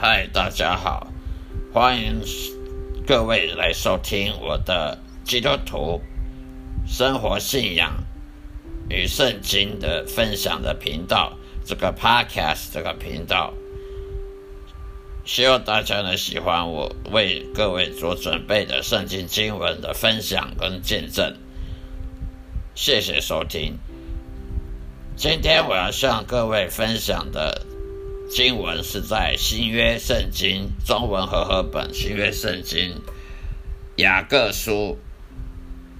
嗨，大家好，欢迎各位来收听我的基督徒生活信仰与圣经的分享的频道，这个 Podcast 这个频道，希望大家能喜欢我为各位所准备的圣经经文的分享跟见证。谢谢收听。今天我要向各位分享的经文是在新约圣经中文和合本新约圣经雅各书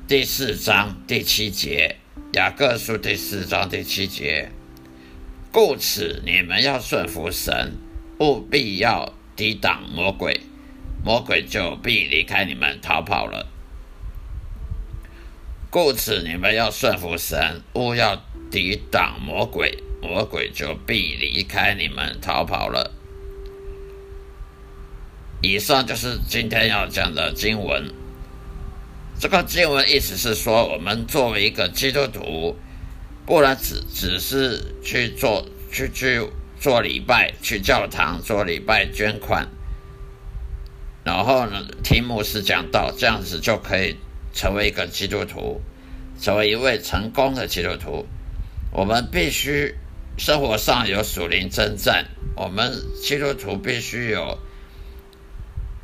第四章第七节。雅各书第四章第七节。故此，你们要顺服神，务必要抵挡魔鬼，魔鬼就必离开你们逃跑了。故此，你们要顺服神，勿要抵挡魔鬼，魔鬼就必离开你们逃跑了。以上就是今天要讲的经文。这个经文意思是说，我们作为一个基督徒，不能只只是去做去去做礼拜，去教堂做礼拜捐款，然后呢，听牧师讲道，这样子就可以。成为一个基督徒，成为一位成功的基督徒，我们必须生活上有属灵征战。我们基督徒必须有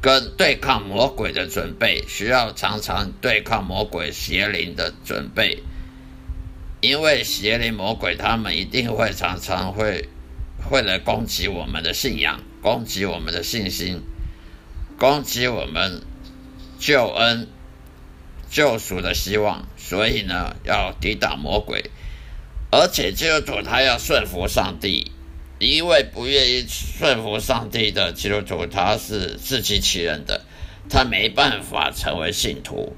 跟对抗魔鬼的准备，需要常常对抗魔鬼邪灵的准备，因为邪灵魔鬼他们一定会常常会会来攻击我们的信仰，攻击我们的信心，攻击我们救恩。救赎的希望，所以呢，要抵挡魔鬼，而且基督徒他要顺服上帝，因为不愿意顺服上帝的基督徒，他是自欺欺人的，他没办法成为信徒。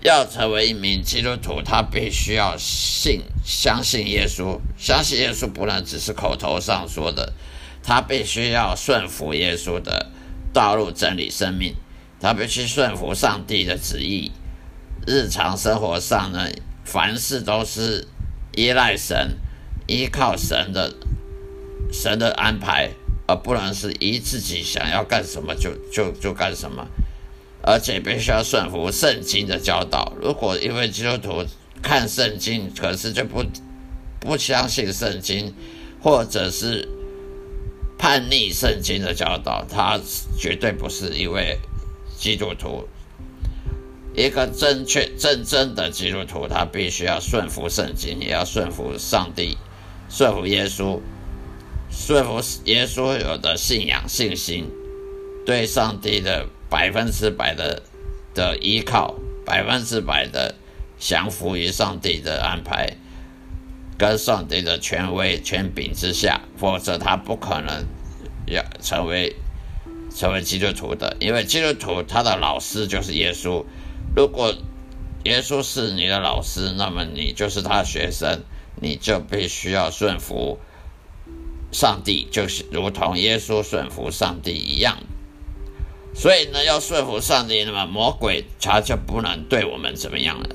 要成为一名基督徒，他必须要信、相信耶稣，相信耶稣不能只是口头上说的，他必须要顺服耶稣的道路、真理、生命，他必须顺服上帝的旨意。日常生活上呢，凡事都是依赖神，依靠神的神的安排，而不能是依自己想要干什么就就就干什么，而且必须要顺服圣经的教导。如果因为基督徒看圣经，可是就不不相信圣经，或者是叛逆圣经的教导，他绝对不是一位基督徒。一个正确、真正的基督徒，他必须要顺服圣经，也要顺服上帝，顺服耶稣，顺服耶稣有的信仰、信心，对上帝的百分之百的的依靠，百分之百的降服于上帝的安排，跟上帝的权威、权柄之下，否则他不可能要成为成为基督徒的，因为基督徒他的老师就是耶稣。如果耶稣是你的老师，那么你就是他学生，你就必须要顺服上帝，就是如同耶稣顺服上帝一样。所以呢，要顺服上帝，那么魔鬼他就不能对我们怎么样了。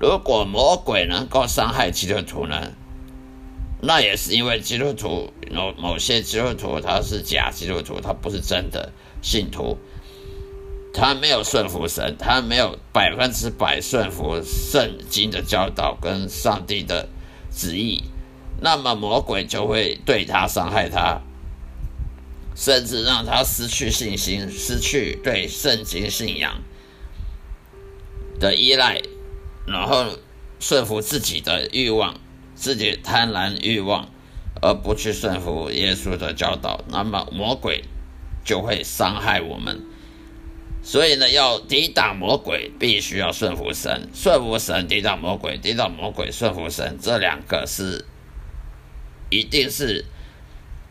如果魔鬼能够伤害基督徒呢，那也是因为基督徒某某些基督徒他是假基督徒，他不是真的信徒。他没有顺服神，他没有百分之百顺服圣经的教导跟上帝的旨意，那么魔鬼就会对他伤害他，甚至让他失去信心，失去对圣经信仰的依赖，然后顺服自己的欲望，自己贪婪欲望，而不去顺服耶稣的教导，那么魔鬼就会伤害我们。所以呢，要抵挡魔鬼，必须要顺服神。顺服神，抵挡魔鬼；抵挡魔鬼，顺服神。这两个是一定是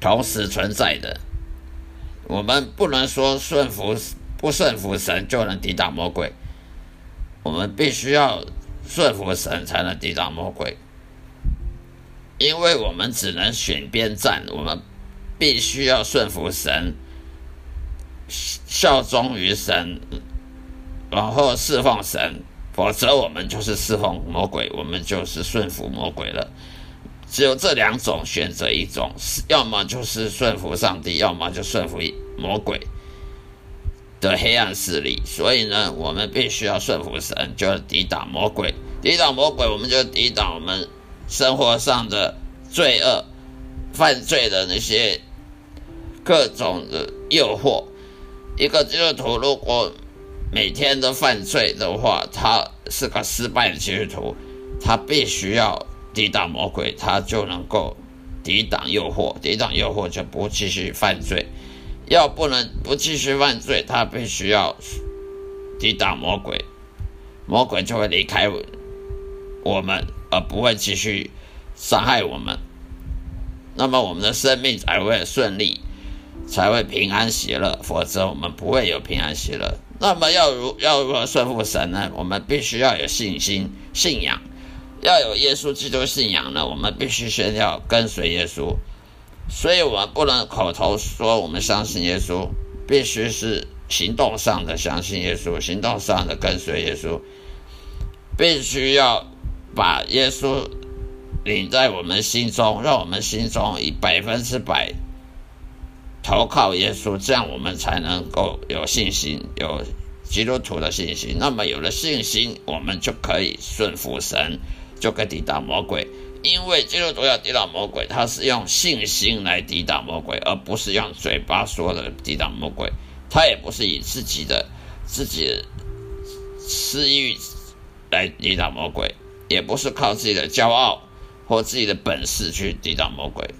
同时存在的。我们不能说顺服不顺服神就能抵挡魔鬼。我们必须要顺服神才能抵挡魔鬼，因为我们只能选边站。我们必须要顺服神。效忠于神，然后侍奉神，否则我们就是侍奉魔鬼，我们就是顺服魔鬼了。只有这两种选择一种，要么就是顺服上帝，要么就顺服魔鬼的黑暗势力。所以呢，我们必须要顺服神，就要抵挡魔鬼。抵挡魔鬼，我们就抵挡我们生活上的罪恶、犯罪的那些各种的诱惑。一个基督徒如果每天都犯罪的话，他是个失败的基督徒。他必须要抵挡魔鬼，他就能够抵挡诱惑，抵挡诱惑就不继续犯罪。要不能不继续犯罪，他必须要抵挡魔鬼，魔鬼就会离开我们，而不会继续伤害我们。那么我们的生命才会顺利。才会平安喜乐，否则我们不会有平安喜乐。那么要如要如何顺服神呢？我们必须要有信心、信仰，要有耶稣基督信仰呢。我们必须先要跟随耶稣，所以我们不能口头说我们相信耶稣，必须是行动上的相信耶稣，行动上的跟随耶稣，必须要把耶稣领在我们心中，让我们心中以百分之百。投靠耶稣，这样我们才能够有信心，有基督徒的信心。那么有了信心，我们就可以顺服神，就可以抵挡魔鬼。因为基督徒要抵挡魔鬼，他是用信心来抵挡魔鬼，而不是用嘴巴说的抵挡魔鬼。他也不是以自己的自己的私欲来抵挡魔鬼，也不是靠自己的骄傲或自己的本事去抵挡魔鬼。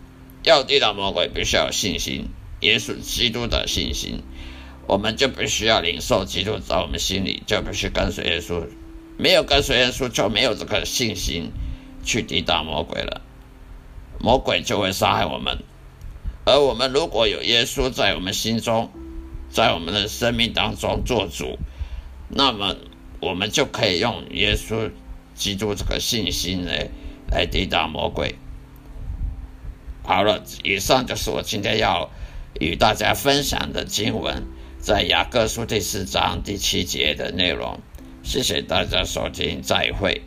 要抵挡魔鬼，必须要有信心。耶稣基督的信心，我们就必须要领受基督在我们心里，就必须跟随耶稣。没有跟随耶稣，就没有这个信心去抵挡魔鬼了。魔鬼就会杀害我们。而我们如果有耶稣在我们心中，在我们的生命当中做主，那么我们就可以用耶稣基督这个信心来来抵挡魔鬼。好了，以上就是我今天要。与大家分享的经文，在雅各书第四章第七节的内容。谢谢大家收听，再会。